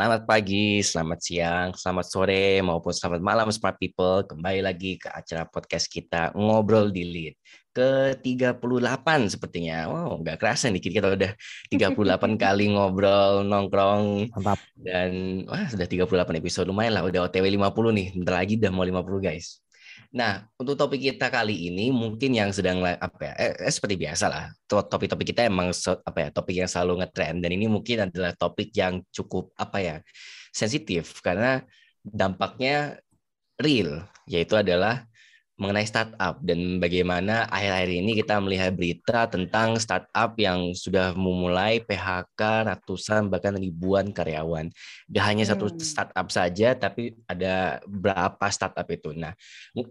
Selamat pagi, selamat siang, selamat sore, maupun selamat malam smart people. Kembali lagi ke acara podcast kita Ngobrol di Lead ke-38 sepertinya. Wow, nggak kerasa nih kita udah 38 kali ngobrol, nongkrong. Mantap. Dan wah, sudah 38 episode lumayan lah, udah OTW 50 nih. Bentar lagi udah mau 50 guys. Nah, untuk topik kita kali ini mungkin yang sedang apa ya? Eh, eh, seperti biasa lah. Topik-topik kita emang apa ya? Topik yang selalu ngetrend dan ini mungkin adalah topik yang cukup apa ya? sensitif karena dampaknya real, yaitu adalah mengenai startup dan bagaimana akhir-akhir ini kita melihat berita tentang startup yang sudah memulai PHK ratusan bahkan ribuan karyawan. Gak hanya hmm. satu startup saja, tapi ada berapa startup itu. Nah,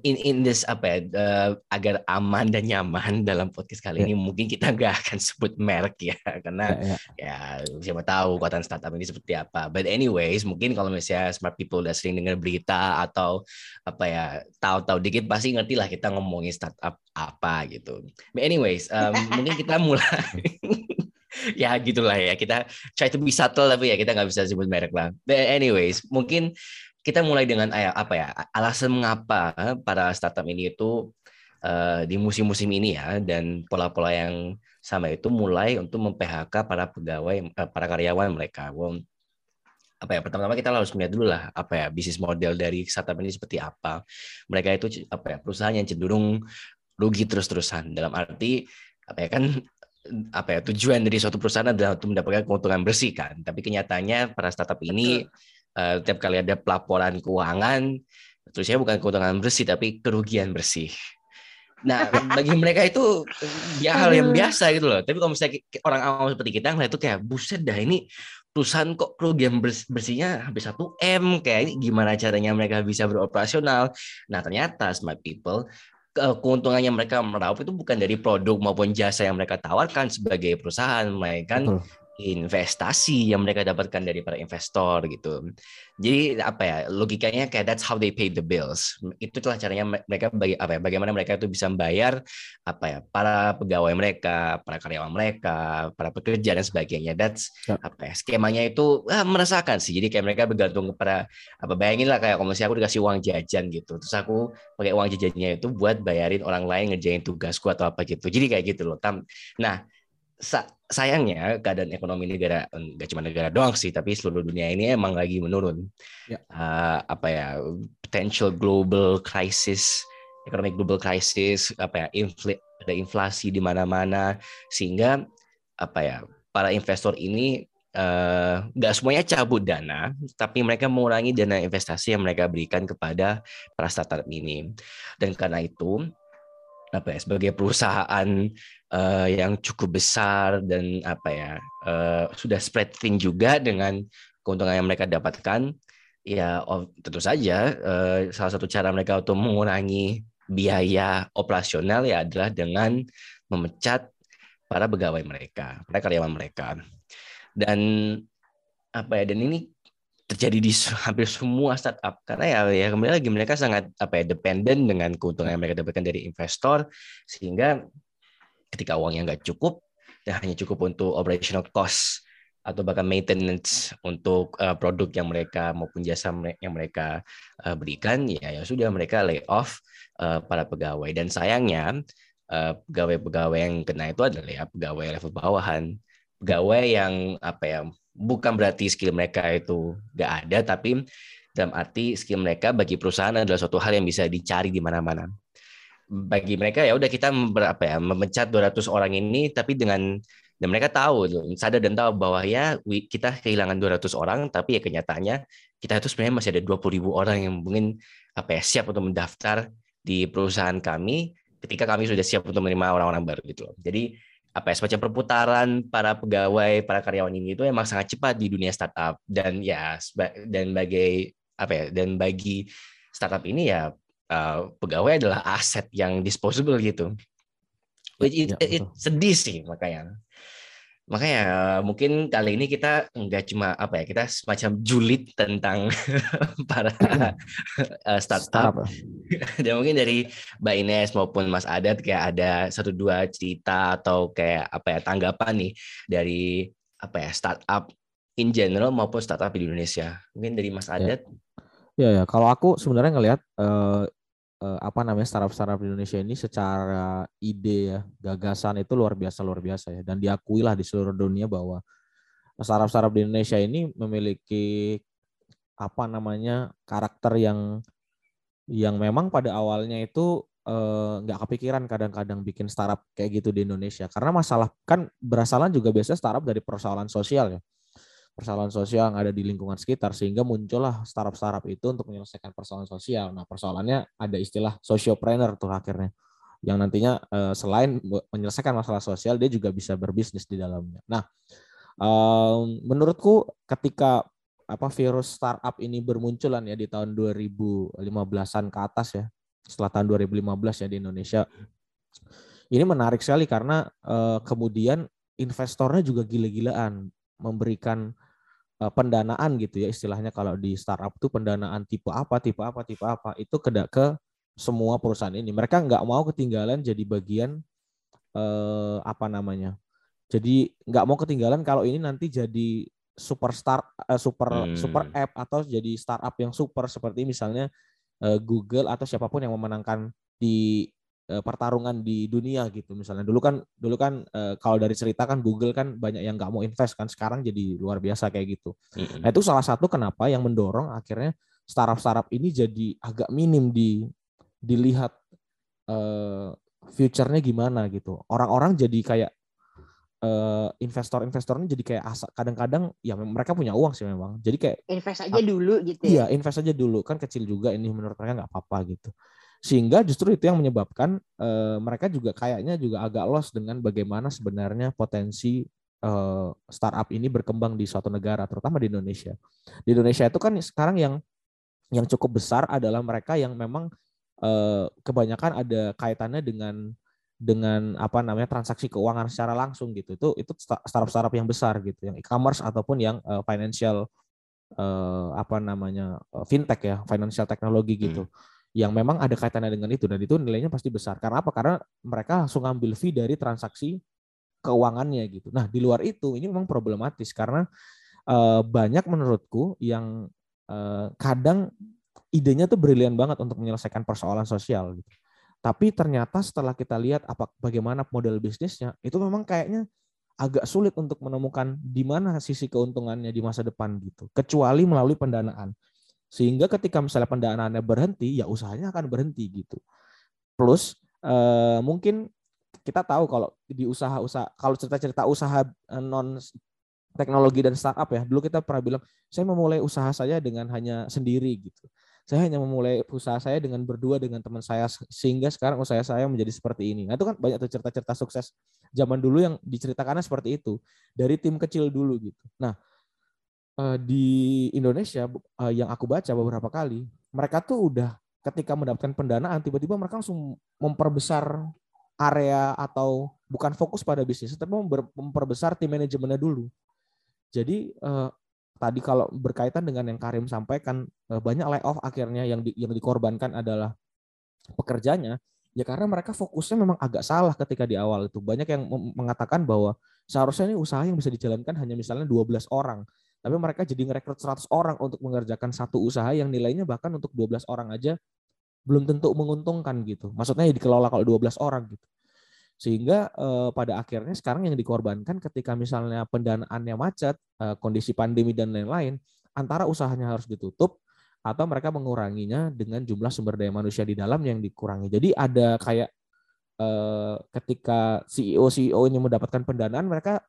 in in this apa ya uh, agar aman dan nyaman dalam podcast kali yeah. ini mungkin kita gak akan sebut merek ya karena yeah, yeah. ya siapa tahu kekuatan startup ini seperti apa. But anyways, mungkin kalau misalnya smart people udah sering dengar berita atau apa ya tahu-tahu dikit pasti ngerti lah kita ngomongin startup apa gitu. But anyways, um, mungkin kita mulai. ya gitulah ya kita try to be subtle tapi ya kita nggak bisa sebut merek lah. But anyways, mungkin kita mulai dengan apa ya alasan mengapa para startup ini itu uh, di musim-musim ini ya dan pola-pola yang sama itu mulai untuk mem-PHK para pegawai uh, para karyawan mereka. Well, apa ya pertama-tama kita harus melihat dulu lah apa ya bisnis model dari startup ini seperti apa. Mereka itu apa ya perusahaan yang cenderung rugi terus-terusan. Dalam arti apa ya kan apa ya tujuan dari suatu perusahaan adalah untuk mendapatkan keuntungan bersih kan. Tapi kenyataannya para startup ini uh, tiap kali ada pelaporan keuangan terusnya bukan keuntungan bersih tapi kerugian bersih. Nah, bagi mereka itu ya hal yang biasa gitu loh. Tapi kalau misalnya orang awam seperti kita ngeliat itu kayak buset dah ini perusahaan kok kerugian bersihnya hampir satu m kayak ini gimana caranya mereka bisa beroperasional. Nah ternyata smart people keuntungannya mereka meraup itu bukan dari produk maupun jasa yang mereka tawarkan sebagai perusahaan melainkan investasi yang mereka dapatkan dari para investor gitu. Jadi apa ya logikanya kayak that's how they pay the bills. Itu telah caranya mereka bagi apa ya bagaimana mereka itu bisa membayar apa ya para pegawai mereka, para karyawan mereka, para pekerja dan sebagainya. That's ya. apa ya skemanya itu ah, merasakan sih. Jadi kayak mereka bergantung kepada apa bayangin lah kayak kalau misalnya aku dikasih uang jajan gitu. Terus aku pakai uang jajannya itu buat bayarin orang lain ngerjain tugasku atau apa gitu. Jadi kayak gitu loh. Nah, sayangnya keadaan ekonomi negara nggak cuma negara doang sih tapi seluruh dunia ini emang lagi menurun ya. uh, apa ya potential global crisis ekonomi global crisis apa ya infl ada inflasi di mana-mana sehingga apa ya para investor ini uh, nggak semuanya cabut dana tapi mereka mengurangi dana investasi yang mereka berikan kepada para startup ini dan karena itu apa ya sebagai perusahaan uh, yang cukup besar dan apa ya uh, sudah spread thin juga dengan keuntungan yang mereka dapatkan ya oh, tentu saja uh, salah satu cara mereka untuk mengurangi biaya operasional ya adalah dengan memecat para pegawai mereka, para karyawan mereka. Dan apa ya dan ini terjadi di hampir semua startup karena ya ya kembali lagi mereka sangat apa ya dependen dengan keuntungan yang mereka dapatkan dari investor sehingga ketika uangnya nggak cukup dan hanya cukup untuk operational cost atau bahkan maintenance untuk uh, produk yang mereka maupun jasa yang mereka uh, berikan ya ya sudah mereka lay off uh, para pegawai dan sayangnya pegawai-pegawai uh, yang kena itu adalah ya pegawai level bawahan pegawai yang apa ya bukan berarti skill mereka itu nggak ada, tapi dalam arti skill mereka bagi perusahaan adalah suatu hal yang bisa dicari di mana-mana. Bagi mereka ya udah kita berapa ya memecat 200 orang ini, tapi dengan dan mereka tahu sadar dan tahu bahwa ya kita kehilangan 200 orang, tapi ya kenyataannya kita itu sebenarnya masih ada 20 ribu orang yang mungkin apa ya siap untuk mendaftar di perusahaan kami ketika kami sudah siap untuk menerima orang-orang baru gitu Jadi apa ya semacam perputaran para pegawai para karyawan ini itu emang sangat cepat di dunia startup. Dan ya dan bagi apa ya dan bagi startup ini ya uh, pegawai adalah aset yang disposable gitu. Which it, ya, it, it sedih sih makanya. Makanya mungkin kali ini kita nggak cuma apa ya kita semacam julid tentang para uh, startup. Dan mungkin dari Mbak Ines maupun Mas Adat kayak ada satu dua cerita atau kayak apa ya tanggapan nih dari apa ya startup in general maupun startup di Indonesia. Mungkin dari Mas ya. Adat. Ya, ya. Kalau aku sebenarnya ngelihat uh, uh, apa namanya startup-startup di Indonesia ini secara ide ya, gagasan itu luar biasa luar biasa ya. Dan diakui lah di seluruh dunia bahwa startup-startup di Indonesia ini memiliki apa namanya karakter yang yang memang pada awalnya itu Eh, nggak uh, kepikiran kadang-kadang bikin startup kayak gitu di Indonesia. Karena masalah kan berasalan juga biasanya startup dari persoalan sosial ya persoalan sosial yang ada di lingkungan sekitar sehingga muncullah startup-startup itu untuk menyelesaikan persoalan sosial. Nah persoalannya ada istilah sociopreneur tuh akhirnya yang nantinya uh, selain menyelesaikan masalah sosial dia juga bisa berbisnis di dalamnya. Nah menurutku ketika apa virus startup ini bermunculan ya di tahun 2015-an ke atas ya setelah tahun 2015 ya di Indonesia. Ini menarik sekali karena uh, kemudian investornya juga gila-gilaan memberikan pendanaan gitu ya istilahnya kalau di startup itu pendanaan tipe apa, tipe apa, tipe apa itu ke ke semua perusahaan ini. Mereka nggak mau ketinggalan jadi bagian uh, apa namanya. Jadi nggak mau ketinggalan kalau ini nanti jadi superstar uh, super hmm. super app atau jadi startup yang super seperti misalnya uh, Google atau siapa pun yang memenangkan di pertarungan di dunia gitu misalnya. Dulu kan dulu kan uh, kalau dari cerita kan Google kan banyak yang nggak mau invest kan sekarang jadi luar biasa kayak gitu. Mm-hmm. nah itu salah satu kenapa yang mendorong akhirnya startup startup ini jadi agak minim di dilihat uh, future-nya gimana gitu. Orang-orang jadi kayak uh, investor-investornya jadi kayak asa kadang-kadang ya mereka punya uang sih memang. Jadi kayak invest aja dulu gitu ya? iya invest aja dulu. Kan kecil juga ini menurut mereka nggak apa-apa gitu sehingga justru itu yang menyebabkan uh, mereka juga kayaknya juga agak lost dengan bagaimana sebenarnya potensi uh, startup ini berkembang di suatu negara terutama di Indonesia. Di Indonesia itu kan sekarang yang yang cukup besar adalah mereka yang memang uh, kebanyakan ada kaitannya dengan dengan apa namanya transaksi keuangan secara langsung gitu. Itu itu startup-startup yang besar gitu yang e-commerce ataupun yang uh, financial uh, apa namanya uh, fintech ya financial teknologi gitu. Hmm. Yang memang ada kaitannya dengan itu dan itu nilainya pasti besar karena apa karena mereka langsung ngambil fee dari transaksi keuangannya gitu nah di luar itu ini memang problematis karena uh, banyak menurutku yang uh, kadang idenya tuh brilian banget untuk menyelesaikan persoalan sosial gitu tapi ternyata setelah kita lihat apa bagaimana model bisnisnya, itu memang kayaknya agak sulit untuk menemukan di mana sisi keuntungannya di masa depan gitu. Kecuali melalui pendanaan. Sehingga ketika misalnya pendanaannya berhenti, ya usahanya akan berhenti gitu. Plus eh, mungkin kita tahu kalau di usaha-usaha kalau cerita-cerita usaha eh, non teknologi dan startup ya, dulu kita pernah bilang saya memulai usaha saya dengan hanya sendiri gitu saya hanya memulai usaha saya dengan berdua dengan teman saya sehingga sekarang usaha saya menjadi seperti ini. Nah, itu kan banyak tuh cerita-cerita sukses zaman dulu yang diceritakannya seperti itu dari tim kecil dulu gitu. Nah, eh, di Indonesia eh, yang aku baca beberapa kali, mereka tuh udah ketika mendapatkan pendanaan tiba-tiba mereka langsung memperbesar area atau bukan fokus pada bisnis, tapi memperbesar tim manajemennya dulu. Jadi eh, tadi kalau berkaitan dengan yang Karim sampaikan banyak layoff akhirnya yang di, yang dikorbankan adalah pekerjanya ya karena mereka fokusnya memang agak salah ketika di awal itu banyak yang mengatakan bahwa seharusnya ini usaha yang bisa dijalankan hanya misalnya 12 orang tapi mereka jadi ngerekrut 100 orang untuk mengerjakan satu usaha yang nilainya bahkan untuk 12 orang aja belum tentu menguntungkan gitu maksudnya ya dikelola kalau 12 orang gitu sehingga eh, pada akhirnya sekarang yang dikorbankan ketika misalnya pendanaannya macet, eh, kondisi pandemi dan lain-lain, antara usahanya harus ditutup atau mereka menguranginya dengan jumlah sumber daya manusia di dalam yang dikurangi. Jadi ada kayak eh, ketika CEO CEO ini mendapatkan pendanaan mereka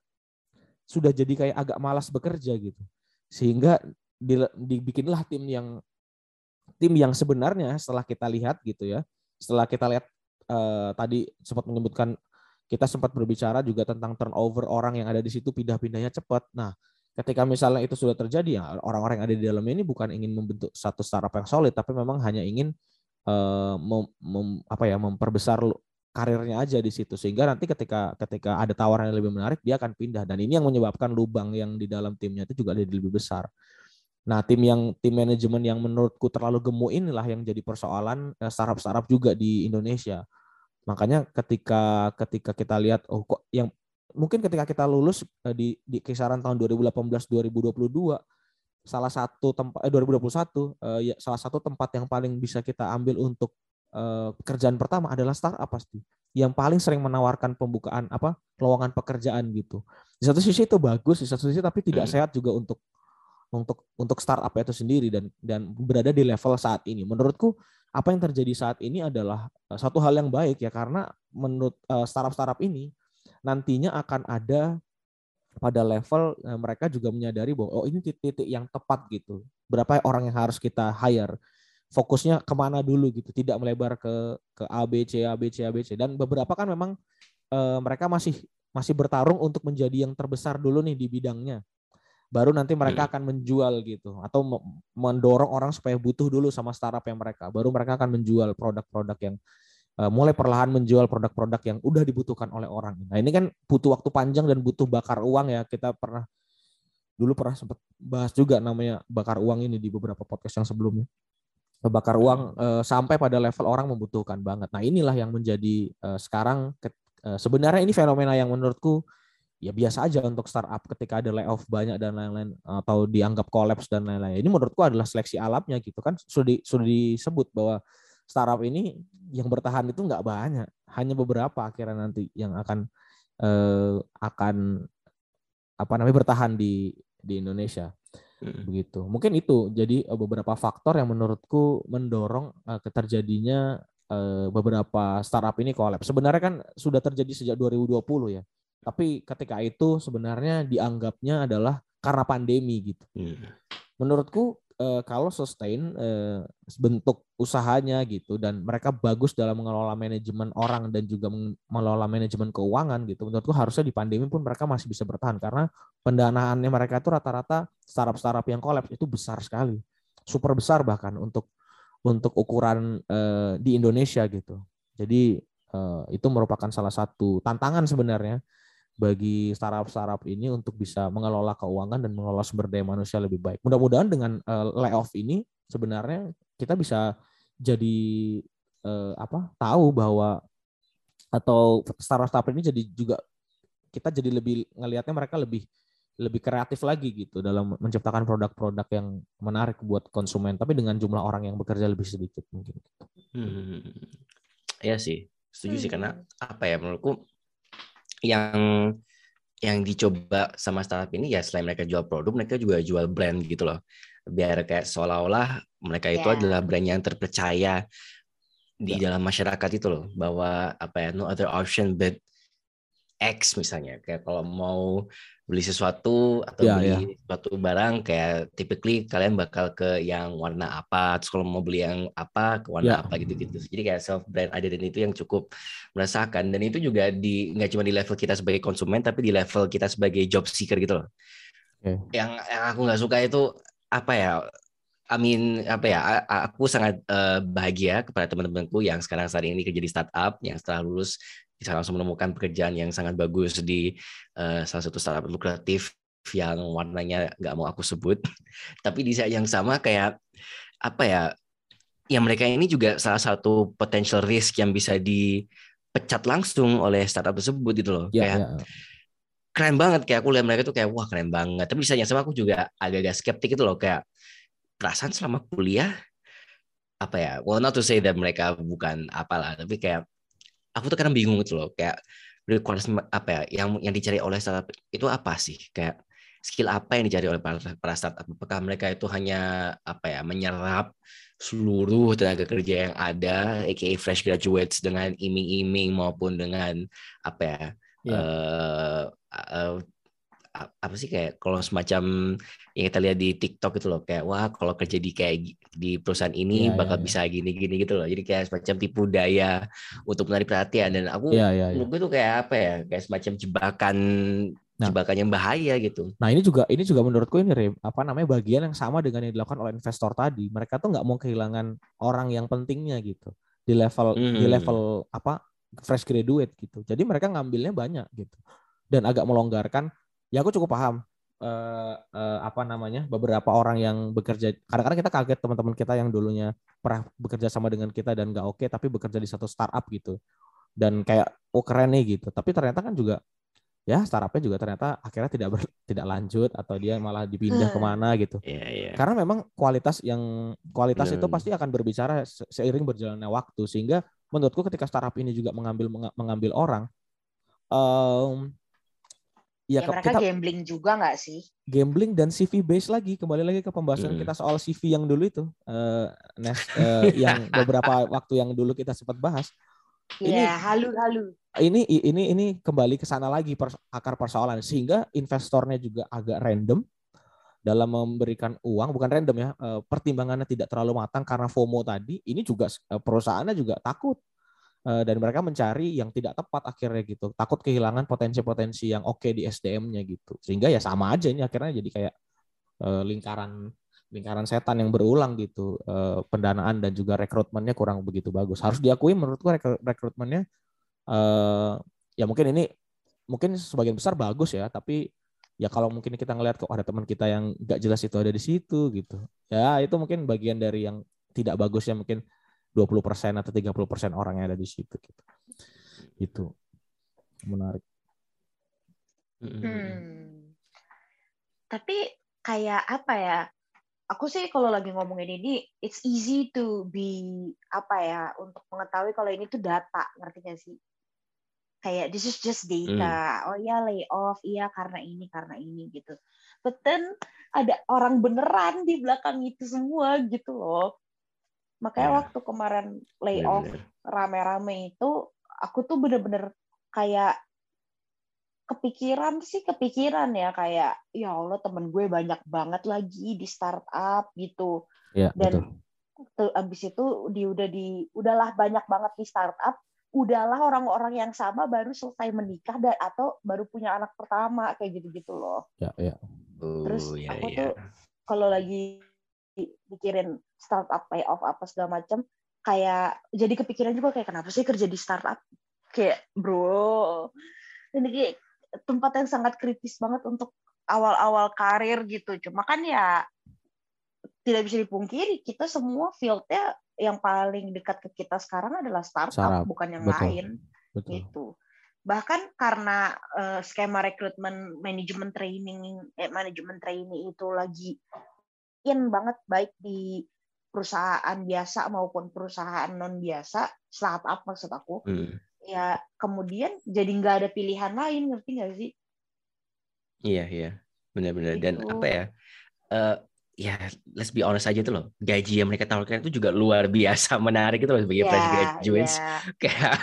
sudah jadi kayak agak malas bekerja gitu. Sehingga dibikinlah tim yang tim yang sebenarnya setelah kita lihat gitu ya, setelah kita lihat uh, tadi sempat menyebutkan kita sempat berbicara juga tentang turnover orang yang ada di situ pindah-pindahnya cepat. Nah, ketika misalnya itu sudah terjadi ya orang-orang yang ada di dalam ini bukan ingin membentuk satu startup yang solid tapi memang hanya ingin uh, mem, mem, apa ya memperbesar karirnya aja di situ sehingga nanti ketika ketika ada tawaran yang lebih menarik dia akan pindah dan ini yang menyebabkan lubang yang di dalam timnya itu juga jadi lebih besar. Nah, tim yang tim manajemen yang menurutku terlalu gemuk inilah yang jadi persoalan eh, startup-startup juga di Indonesia. Makanya ketika ketika kita lihat oh kok yang mungkin ketika kita lulus uh, di di kisaran tahun 2018 2022 salah satu tempat eh, 2021 uh, ya salah satu tempat yang paling bisa kita ambil untuk pekerjaan pertama adalah startup pasti yang paling sering menawarkan pembukaan apa lowongan pekerjaan gitu di satu sisi itu bagus di satu sisi tapi tidak hmm. sehat juga untuk untuk untuk startup itu sendiri dan dan berada di level saat ini menurutku apa yang terjadi saat ini adalah eh, satu hal yang baik ya karena menurut uh, startup-startup ini nantinya akan ada pada level mereka juga menyadari bahwa oh ini titik-titik yang tepat gitu. Berapa orang yang harus kita hire? Fokusnya ke mana dulu gitu, tidak melebar ke ke A B C A B C A B C. Dan beberapa kan memang uh, mereka masih masih bertarung untuk menjadi yang terbesar dulu nih di bidangnya. Baru nanti mereka hmm. akan menjual gitu atau mendorong orang supaya butuh dulu sama startup yang mereka. Baru mereka akan menjual produk-produk yang uh, mulai perlahan menjual produk-produk yang udah dibutuhkan oleh orang. Nah ini kan butuh waktu panjang dan butuh bakar uang ya. Kita pernah dulu pernah sempat bahas juga namanya bakar uang ini di beberapa podcast yang sebelumnya bakar uang uh, sampai pada level orang membutuhkan banget nah inilah yang menjadi uh, sekarang uh, sebenarnya ini fenomena yang menurutku ya biasa aja untuk startup ketika ada layoff banyak dan lain-lain atau dianggap collapse dan lain-lain. Ini menurutku adalah seleksi alamnya gitu kan sudah di, sudah disebut bahwa startup ini yang bertahan itu nggak banyak, hanya beberapa akhirnya nanti yang akan eh, akan apa namanya bertahan di di Indonesia. Hmm. Begitu. Mungkin itu jadi eh, beberapa faktor yang menurutku mendorong eh, keterjadinya eh, beberapa startup ini collapse. Sebenarnya kan sudah terjadi sejak 2020 ya tapi ketika itu sebenarnya dianggapnya adalah karena pandemi gitu. Hmm. Menurutku eh, kalau sustain eh, bentuk usahanya gitu dan mereka bagus dalam mengelola manajemen orang dan juga mengelola manajemen keuangan gitu. Menurutku harusnya di pandemi pun mereka masih bisa bertahan karena pendanaannya mereka itu rata-rata startup-startup yang kolaps itu besar sekali. Super besar bahkan untuk untuk ukuran eh, di Indonesia gitu. Jadi eh, itu merupakan salah satu tantangan sebenarnya bagi startup-startup ini untuk bisa mengelola keuangan dan mengelola sumber daya manusia lebih baik. Mudah-mudahan dengan uh, layoff ini sebenarnya kita bisa jadi uh, apa? tahu bahwa atau startup-startup ini jadi juga kita jadi lebih ngelihatnya mereka lebih lebih kreatif lagi gitu dalam menciptakan produk-produk yang menarik buat konsumen tapi dengan jumlah orang yang bekerja lebih sedikit mungkin. Hmm, ya sih, setuju sih karena apa ya menurutku yang yang dicoba sama startup ini ya selain mereka jual produk mereka juga jual brand gitu loh biar kayak seolah-olah mereka itu yeah. adalah brand yang terpercaya di yeah. dalam masyarakat itu loh bahwa apa ya no other option but X misalnya kayak kalau mau beli sesuatu atau yeah, beli yeah. suatu barang kayak typically kalian bakal ke yang warna apa terus kalau mau beli yang apa ke warna yeah. apa gitu-gitu jadi kayak self brand identity itu yang cukup merasakan dan itu juga di nggak cuma di level kita sebagai konsumen tapi di level kita sebagai job seeker gitu loh okay. yang yang aku nggak suka itu apa ya I mean apa ya aku sangat uh, bahagia kepada teman-temanku yang sekarang saat ini kerja di startup yang setelah lulus bisa langsung menemukan pekerjaan yang sangat bagus di uh, salah satu startup lukratif yang warnanya nggak mau aku sebut. Tapi di saat yang sama kayak apa ya? Ya mereka ini juga salah satu potential risk yang bisa dipecat langsung oleh startup tersebut gitu loh. Ya, kayak ya. keren banget kayak aku lihat mereka tuh kayak wah keren banget. Tapi bisa yang sama aku juga agak-agak skeptik itu loh kayak perasaan selama kuliah apa ya? Well not to say that mereka bukan apalah, tapi kayak aku tuh kadang bingung gitu loh kayak requirement apa ya yang yang dicari oleh startup itu apa sih kayak skill apa yang dicari oleh para, para startup apakah mereka itu hanya apa ya menyerap seluruh tenaga kerja yang ada aka fresh graduates dengan iming-iming maupun dengan apa ya yeah. Iya. uh, uh, apa sih kayak kalau semacam yang kita lihat di TikTok itu loh kayak wah kalau kerja di kayak di perusahaan ini yeah, bakal yeah, bisa gini gini gitu loh. Jadi kayak semacam tipu daya untuk menarik perhatian. Dan aku yeah, yeah, yeah. gue tuh kayak apa ya kayak semacam jebakan nah, jebakan yang bahaya gitu. Nah ini juga ini juga menurutku ini Re, apa namanya bagian yang sama dengan yang dilakukan oleh investor tadi. Mereka tuh nggak mau kehilangan orang yang pentingnya gitu. Di level hmm. di level apa fresh graduate gitu. Jadi mereka ngambilnya banyak gitu. Dan agak melonggarkan ya aku cukup paham uh, uh, apa namanya beberapa orang yang bekerja kadang-kadang kita kaget teman-teman kita yang dulunya pernah bekerja sama dengan kita dan nggak oke tapi bekerja di satu startup gitu dan kayak oh keren nih gitu tapi ternyata kan juga ya startupnya juga ternyata akhirnya tidak ber, tidak lanjut atau dia malah dipindah Hmm. ke mana gitu. Iya, iya. Karena memang kualitas yang kualitas itu Benar. pasti akan berbicara se- seiring berjalannya waktu sehingga menurutku ketika startup ini juga mengambil menga- mengambil orang em, ya, Ya, mereka kita gambling juga nggak sih? gambling dan CV base lagi kembali lagi ke pembahasan Hmm. kita soal CV yang dulu itu eh, Nes, eh, yang beberapa waktu yang dulu kita sempat bahas Ini- Iya, halu-halu. ini ini ini kembali ke sana lagi pers- akar persoalan sehingga investornya juga agak random dalam memberikan uang bukan random ya eh, pertimbangannya tidak terlalu matang karena FOMO tadi ini juga eh, perusahaannya juga takut dan mereka mencari yang tidak tepat akhirnya gitu. Takut kehilangan potensi-potensi yang oke di SDM-nya gitu. Sehingga ya sama aja ini akhirnya jadi kayak eh, lingkaran lingkaran setan yang berulang gitu. Eh, pendanaan dan juga rekrutmennya kurang begitu bagus. Harus diakui menurutku rekru- rekrutmennya eh ya mungkin ini mungkin sebagian besar bagus ya tapi ya kalau mungkin kita ngelihat kok ada teman kita yang nggak jelas itu ada di situ gitu. Ya itu mungkin bagian dari yang tidak bagusnya mungkin 20% atau 30% orang yang ada di situ gitu itu menarik Mm-mm. Hmm. Tapi kayak apa ya? Aku sih kalau lagi ngomongin ini, it's easy to be apa ya untuk mengetahui kalau ini tuh data, ngerti gak sih? Kayak this is just data. Oh iya layoff, iya karena ini karena ini gitu. But then ada orang beneran di belakang itu semua gitu loh. Makanya Ya. waktu kemarin layoff rame-rame itu aku tuh bener-bener kayak kepikiran sih kepikiran ya. Kayak ya Allah temen gue banyak banget lagi di startup gitu. Ya Dan- betul. tuh abis itu di udah di udahlah banyak banget di startup. Udahlah orang-orang yang sama baru selesai menikah dan atau baru punya anak pertama kayak gitu-gitu loh. Ya ya. Terus iya, aku iya. tuh kalau lagi mikirin startup layoff apa segala macam kayak jadi kepikiran juga kayak kenapa sih kerja di startup? Kayak bro. Ini kayak tempat yang sangat kritis banget untuk awal-awal karir gitu. Cuma kan ya tidak bisa dipungkiri kita semua fieldnya yang paling dekat ke kita sekarang adalah startup Startup, bukan yang betul. lain. Betul. Gitu. Bahkan karena eh, skema rekrutmen manajemen training eh, manajemen trainee itu lagi in banget baik di perusahaan biasa maupun perusahaan non biasa startup maksud aku Mm. ya kemudian jadi nggak ada pilihan lain ngerti nggak sih Iya, iya. Benar-benar. Dan Gitu. apa ya? eh ya, let's be honest aja tuh loh. Gaji yang mereka tawarkan itu juga luar biasa menarik itu loh sebagai fresh ya, graduates. ya. Kayak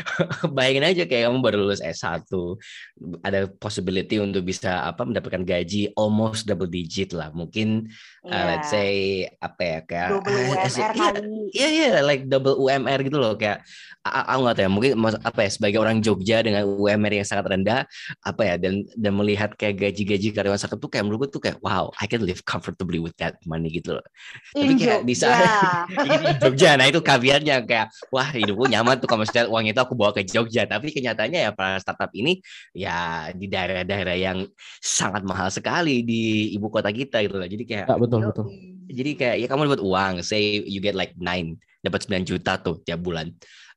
bayangin aja kayak kamu baru lulus S1, ada possibility untuk bisa apa mendapatkan gaji almost double digit lah. Mungkin uh, Ya. let's say apa ya kayak double UMR iya, kali Iya iya like double UMR gitu loh kayak aku nggak tahu ya mungkin apa ya sebagai orang Jogja dengan UMR yang sangat rendah apa ya dan dan melihat kayak gaji-gaji karyawan startup tuh kayak menurut gue tuh kayak wow I can live comfortably with that money gitu loh. Tapi kayak di saat Jogja. di Jogja nah itu kaviarnya kayak wah hidupku nyaman tuh kalau misalnya uang itu aku bawa ke Jogja tapi kenyataannya ya para startup ini ya di daerah-daerah yang sangat mahal sekali di ibu kota kita gitu loh. Jadi kayak ya betul betul jadi kayak ya kamu dapat uang, say you get like 9, dapat 9 juta tuh tiap bulan.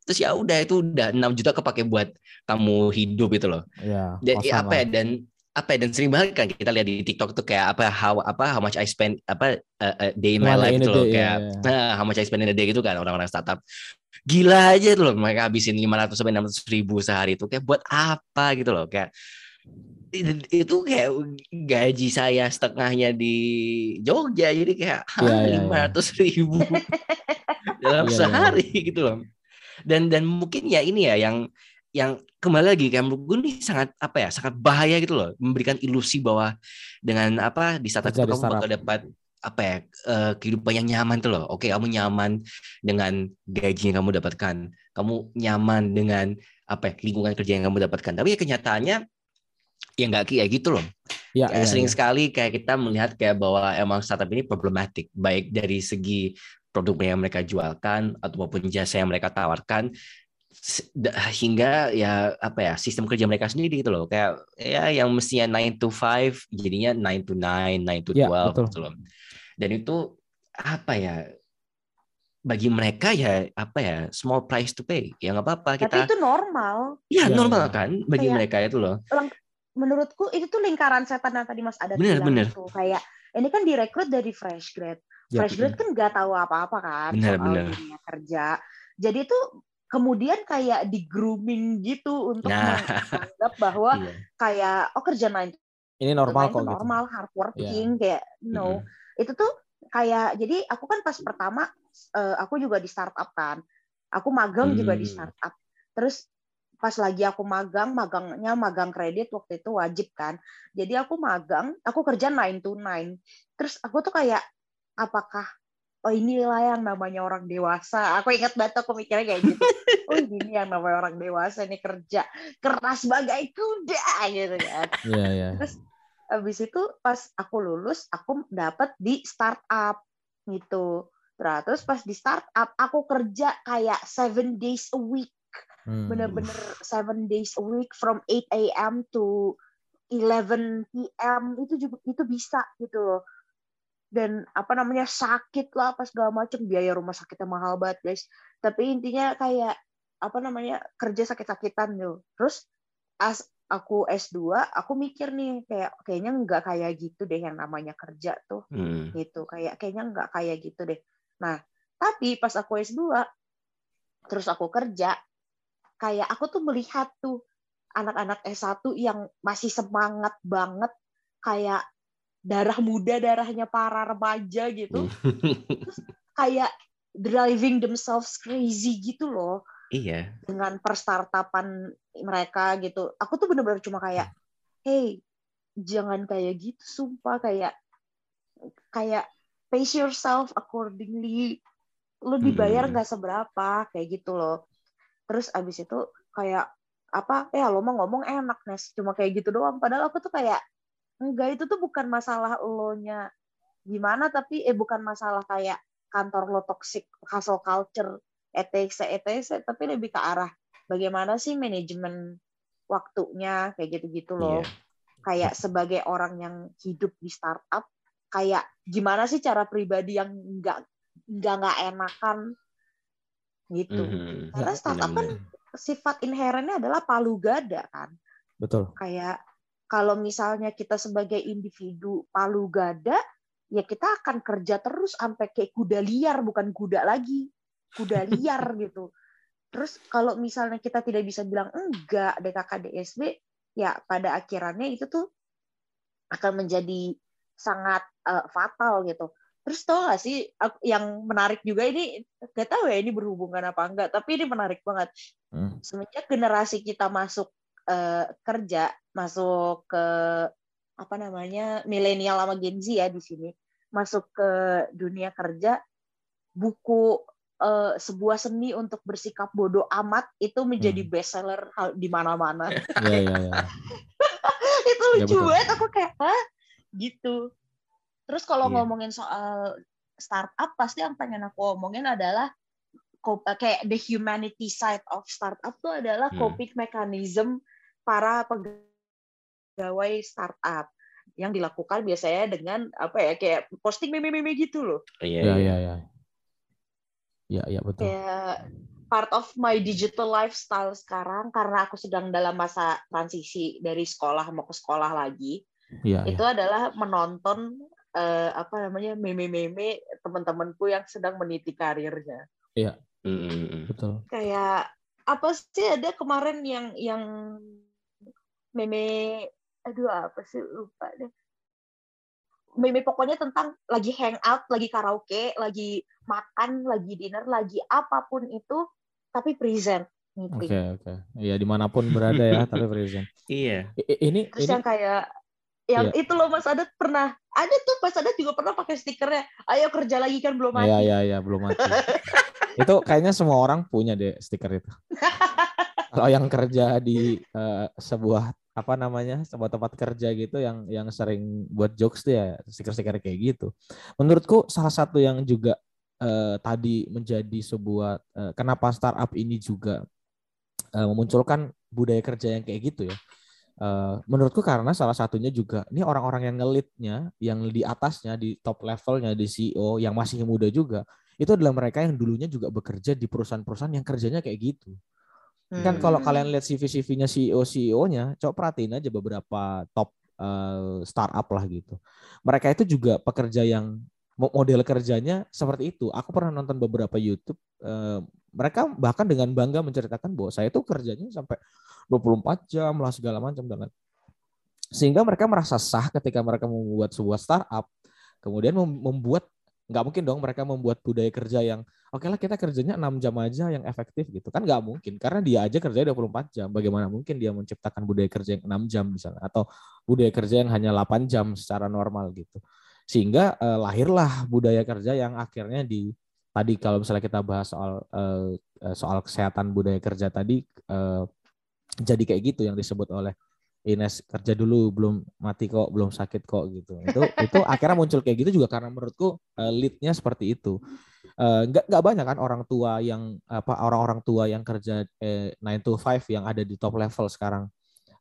Terus ya udah itu udah 6 juta kepake buat kamu hidup itu loh. ya Dan ya, apa ya dan apa ya dan sering banget kan kita lihat di TikTok tuh kayak apa how apa how much I spend apa uh, uh, day in my life itu a loh kayak ya, ya. nah, how much I spend in a day gitu kan orang-orang startup. Gila aja tuh loh mereka habisin 500 sampai 600 ribu sehari itu kayak buat apa gitu loh kayak itu kayak gaji saya setengahnya di Jogja jadi kayak Iya, iya, iya. lima ratus ribu dalam Iya, iya, sehari gitu loh dan dan mungkin ya ini ya yang yang kembali lagi kayak menurut gue ini sangat apa ya sangat bahaya gitu loh memberikan ilusi bahwa dengan apa di startup itu kamu startup. bakal dapat apa ya eh, kehidupan yang nyaman tuh loh. Oke kamu nyaman dengan gaji yang kamu dapatkan. Kamu nyaman dengan apa ya, lingkungan kerja yang kamu dapatkan. Tapi ya kenyataannya ya nggak kayak gitu loh. Ya, Kayak ya, sering ya. sekali kayak kita melihat kayak bahwa emang startup ini problematik. Baik dari segi produk yang mereka jualkan atau maupun jasa yang mereka tawarkan hingga ya apa ya sistem kerja mereka sendiri gitu loh kayak ya yang mestinya 9 to 5 jadinya 9 to 9 9 to 12 Ya, betul. gitu loh dan itu apa ya bagi mereka ya apa ya small price to pay ya nggak apa-apa tapi kita itu normal ya Iya, normal iya. kan bagi Kayak- mereka itu loh menurutku itu tuh lingkaran setan yang tadi Mas Adat Bener, bilang bener. itu kayak ini kan direkrut dari fresh grade. Ya, fresh grade kan nggak tahu apa-apa kan Bener, soal bener. dunia kerja. Jadi itu kemudian kayak di grooming gitu untuk Nah. menganggap bahwa Iya. kayak oh kerja nine to Ini normal kok gitu. normal hard working kayak no Mm-mm. itu tuh kayak jadi aku kan pas pertama eh, aku juga di startup kan aku magang juga di Hmm. startup terus pas lagi aku magang magangnya magang kredit waktu itu wajib kan jadi aku magang aku kerja 9 to 9 terus aku tuh kayak apakah oh inilah yang namanya orang dewasa aku ingat banget aku mikirnya kayak gitu oh ini yang namanya orang dewasa ini kerja keras bagai kuda gitu kan Iya, iya. Terus habis itu pas aku lulus aku dapat di startup gitu. Nah, terus pas di startup aku kerja kayak seven days a week, Hmm. bener-bener seven days a week from 8 a.m. to 11 p.m. itu juga itu bisa gitu loh. Dan apa namanya sakit lah pas segala macam biaya rumah sakitnya mahal banget guys. Tapi intinya kayak apa namanya kerja sakit-sakitan gitu. Terus as aku S2, aku mikir nih kayak kayaknya nggak kayak gitu deh yang namanya kerja tuh Mm. gitu. Kayak kayaknya nggak kayak gitu deh. Nah, tapi pas aku S2 terus aku kerja kayak aku tuh melihat tuh anak-anak S1 yang masih semangat banget kayak darah muda darahnya para remaja gitu kayak driving themselves crazy gitu loh Iya. dengan perstartapan mereka gitu. Aku tuh bener-bener cuma kayak, hey, jangan kayak gitu, sumpah kayak kayak pace yourself accordingly. Lu dibayar Hmm. nggak seberapa kayak gitu loh. Terus abis itu kayak apa? Ya lo mau ngomong enak Nes, cuma kayak gitu doang. Padahal aku tuh kayak enggak itu tuh bukan masalah elonya gimana tapi eh bukan masalah kayak kantor lo toxic hustle culture etc etc tapi lebih ke arah bagaimana sih manajemen waktunya kayak gitu-gitu loh Iya. kayak sebagai orang yang hidup di startup kayak gimana sih cara pribadi yang nggak nggak nggak enakan gitu Mhm. karena startup kan sifat inherennya adalah palu gada kan Betul. kayak kalau misalnya kita sebagai individu palu gada ya kita akan kerja terus sampai kayak kuda liar bukan kuda lagi. Kuda liar gitu. Terus kalau misalnya kita tidak bisa bilang enggak DKK DSB ya pada akhirannya itu tuh akan menjadi sangat eh, fatal gitu. Terus tau gak sih yang menarik juga ini gak tahu ya ini berhubungan apa enggak tapi ini menarik banget. Hmm. semenjak generasi kita masuk eh, kerja masuk ke apa namanya milenial sama Gen Z ya di sini masuk ke dunia kerja buku eh, sebuah seni untuk bersikap bodoh amat itu menjadi Hmm. bestseller di mana-mana Iya, iya, iya. itu Ya, lucu betul. banget aku kayak hah gitu terus kalau Iya. ngomongin soal startup pasti yang pengen aku omongin adalah kayak the humanity side of startup tuh adalah Hmm. coping mechanism para pegawai startup yang dilakukan biasanya dengan apa ya kayak posting meme-meme gitu loh Iya. Iya, iya. iya, iya. Iya, iya, betul. kayak part of my digital lifestyle sekarang karena aku sedang dalam masa transisi dari sekolah mau ke sekolah lagi Iya, iya. itu adalah menonton eh, apa namanya meme-meme teman-temanku yang sedang meniti karirnya. Mhm. Betul. Kayak apa sih ada kemarin yang yang meme aduh apa sih lupa deh. Meme pokoknya tentang lagi hangout, lagi karaoke, lagi makan, lagi dinner, lagi apa pun itu tapi present Oke, oke. Iya, di mana pun berada ya, tapi present. Iya. I- Ini, Terus ini yang kayak yang Iya. itu loh Mas Adat pernah ada tuh Mas Adat juga pernah pakai stikernya ayo kerja lagi kan belum mati Iya, iya, iya, belum mati. itu kayaknya semua orang punya deh stiker itu. Kalau yang kerja di eh, sebuah apa namanya sebuah tempat kerja gitu yang yang sering buat jokes tuh ya stiker-stiker kayak gitu. Menurutku salah satu yang juga eh, tadi menjadi sebuah eh, kenapa startup ini juga eh, memunculkan budaya kerja yang kayak gitu ya. Eh, menurutku karena salah satunya juga ini orang-orang yang ngelitnya, yang di atasnya, di top levelnya, di CEO yang masih muda juga, itu adalah mereka yang dulunya juga bekerja di perusahaan-perusahaan yang kerjanya kayak gitu. Kan kalau Hmm. kalian lihat CV-CV-nya CEO CEO-nya, coba perhatiin aja beberapa top eh, startup lah gitu. Mereka itu juga pekerja yang mo- model kerjanya seperti itu. Aku pernah nonton beberapa YouTube eh, mereka bahkan dengan bangga menceritakan bahwa saya itu kerjanya sampai 24 jam lah segala macam dan lain- sehingga mereka merasa sah ketika mereka membuat sebuah startup kemudian mem- membuat nggak mungkin dong mereka membuat budaya kerja yang oke lah kita kerjanya 6 jam aja yang efektif gitu. Kan nggak mungkin karena dia aja kerjanya 24 jam. Bagaimana mungkin dia menciptakan budaya kerja yang 6 jam misalnya atau budaya kerja yang hanya 8 jam secara normal gitu. Sehingga eh, lahirlah budaya kerja yang akhirnya di tadi kalau misalnya kita bahas soal eh, eh, soal kesehatan budaya kerja tadi eh, jadi kayak gitu yang disebut oleh Ines kerja dulu belum mati kok belum sakit kok gitu. Itu itu akhirnya muncul kayak gitu juga karena menurutku eh, leadnya seperti itu. Eh, nggak nggak banyak kan orang tua yang apa orang-orang tua yang kerja eh, 9 to 5 yang ada di top level sekarang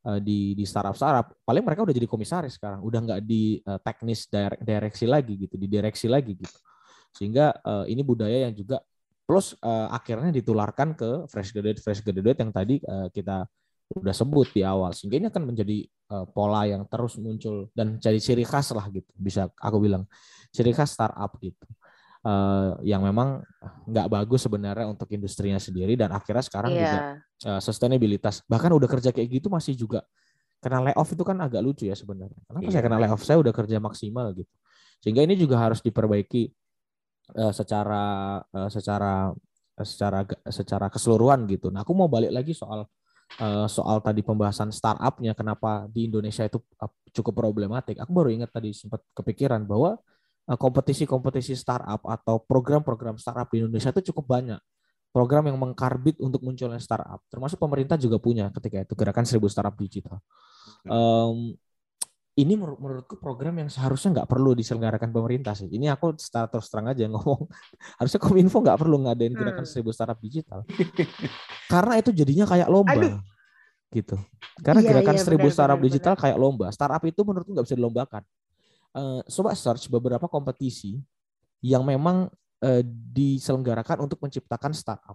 eh, di di startup startup paling mereka udah jadi komisaris sekarang udah nggak di eh, teknis direk- direksi lagi gitu di direksi lagi gitu. Sehingga eh, ini budaya yang juga plus eh, akhirnya ditularkan ke fresh graduate fresh graduate yang tadi eh, kita udah sebut di awal sehingga ini akan menjadi eh, pola yang terus muncul dan jadi ciri khas lah gitu bisa aku bilang. Ciri khas startup gitu. Eh, yang memang nggak bagus sebenarnya untuk industrinya sendiri dan akhirnya sekarang juga Iya. uh, sustainabilitas. Bahkan udah kerja kayak gitu masih juga kena layoff itu kan agak lucu ya sebenarnya. Kenapa saya Iya. kena layoff? Saya udah kerja maksimal gitu. Sehingga ini juga harus diperbaiki uh, secara uh, secara secara secara keseluruhan gitu. Nah aku mau balik lagi soal uh, soal tadi pembahasan startupnya kenapa di Indonesia itu cukup problematik aku baru ingat tadi sempat kepikiran bahwa uh, kompetisi-kompetisi startup atau program-program startup di Indonesia itu cukup banyak program yang mengkarbit untuk munculnya startup. Termasuk pemerintah juga punya ketika itu gerakan seribu startup digital. Em, ini menur- menurutku program yang seharusnya nggak perlu diselenggarakan pemerintah sih. Ini aku secara terus terang aja ngomong. Harusnya Kominfo nggak perlu ngadain gerakan Hmm. seribu startup digital. Karena itu jadinya kayak lomba. Aduh. Gitu. Karena Iya, gerakan iya, seribu benar, startup benar, digital kayak lomba. Startup itu menurutku nggak bisa dilombakan. Eh, coba search beberapa kompetisi yang memang eh, diselenggarakan untuk menciptakan startup.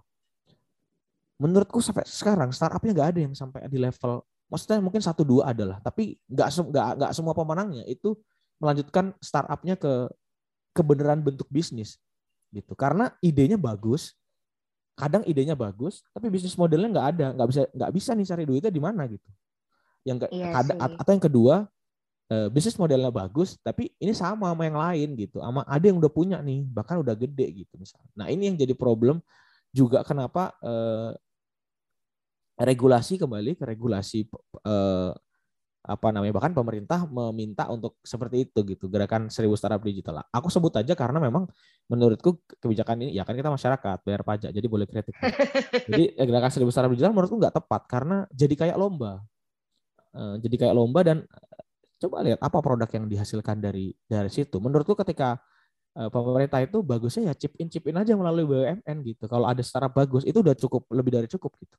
Menurutku sampai sekarang startupnya nggak ada yang sampai di level, maksudnya mungkin satu dua adalah, tapi nggak nggak nggak semua pemenangnya itu melanjutkan startupnya ke kebenaran bentuk bisnis gitu. Karena idenya bagus, kadang idenya bagus, tapi bisnis modelnya nggak ada, nggak bisa nggak bisa nih cari duitnya di mana gitu. Yang nggak- Iya sih. atau yang kedua eh, bisnis modelnya bagus, tapi ini sama sama yang lain gitu. Sama ada yang udah punya nih, bahkan udah gede gitu misalnya. Nah ini yang jadi problem juga kenapa eh, regulasi kembali ke regulasi eh, apa namanya bahkan pemerintah meminta untuk seperti itu gitu gerakan seribu startup digital. Aku sebut aja karena memang menurutku kebijakan ini ya kan kita masyarakat bayar pajak jadi boleh kritik. jadi eh, gerakan seribu startup digital menurutku nggak tepat karena jadi kayak lomba. Eh, jadi kayak lomba dan eh, coba lihat apa produk yang dihasilkan dari dari situ. Menurutku ketika pemerintah itu bagusnya ya chip in chip in aja melalui BUMN gitu. Kalau ada startup bagus itu udah cukup lebih dari cukup gitu.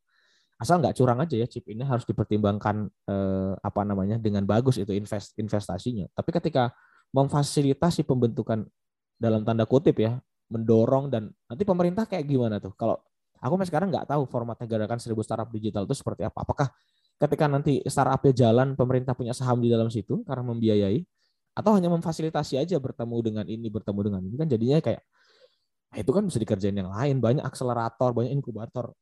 Asal nggak curang aja ya chip ini harus dipertimbangkan eh, apa namanya dengan bagus itu invest investasinya. Tapi ketika memfasilitasi pembentukan dalam tanda kutip ya mendorong dan nanti pemerintah kayak gimana tuh? Kalau aku sampai sekarang nggak tahu formatnya gerakan seribu startup digital itu seperti apa. Apakah ketika nanti startupnya jalan pemerintah punya saham di dalam situ karena membiayai atau hanya memfasilitasi aja bertemu dengan ini bertemu dengan ini kan jadinya kayak nah itu kan bisa dikerjain yang lain banyak akselerator banyak inkubator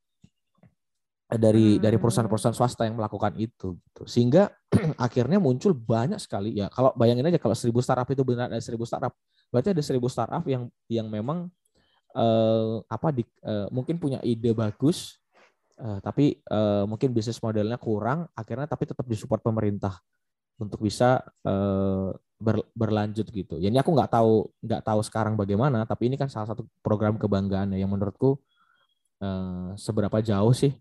dari dari Hmm. perusahaan-perusahaan swasta yang melakukan itu gitu. sehingga akhirnya muncul banyak sekali ya kalau bayangin aja kalau seribu startup itu benar ada seribu startup berarti ada seribu startup yang yang memang eh, apa di, eh, mungkin punya ide bagus eh, tapi eh, mungkin bisnis modelnya kurang akhirnya tapi tetap disupport pemerintah untuk bisa eh, ber- berlanjut gitu. Ya ini aku nggak tahu nggak tahu sekarang bagaimana, tapi ini kan salah satu program kebanggaan ya yang menurutku eh, seberapa jauh sih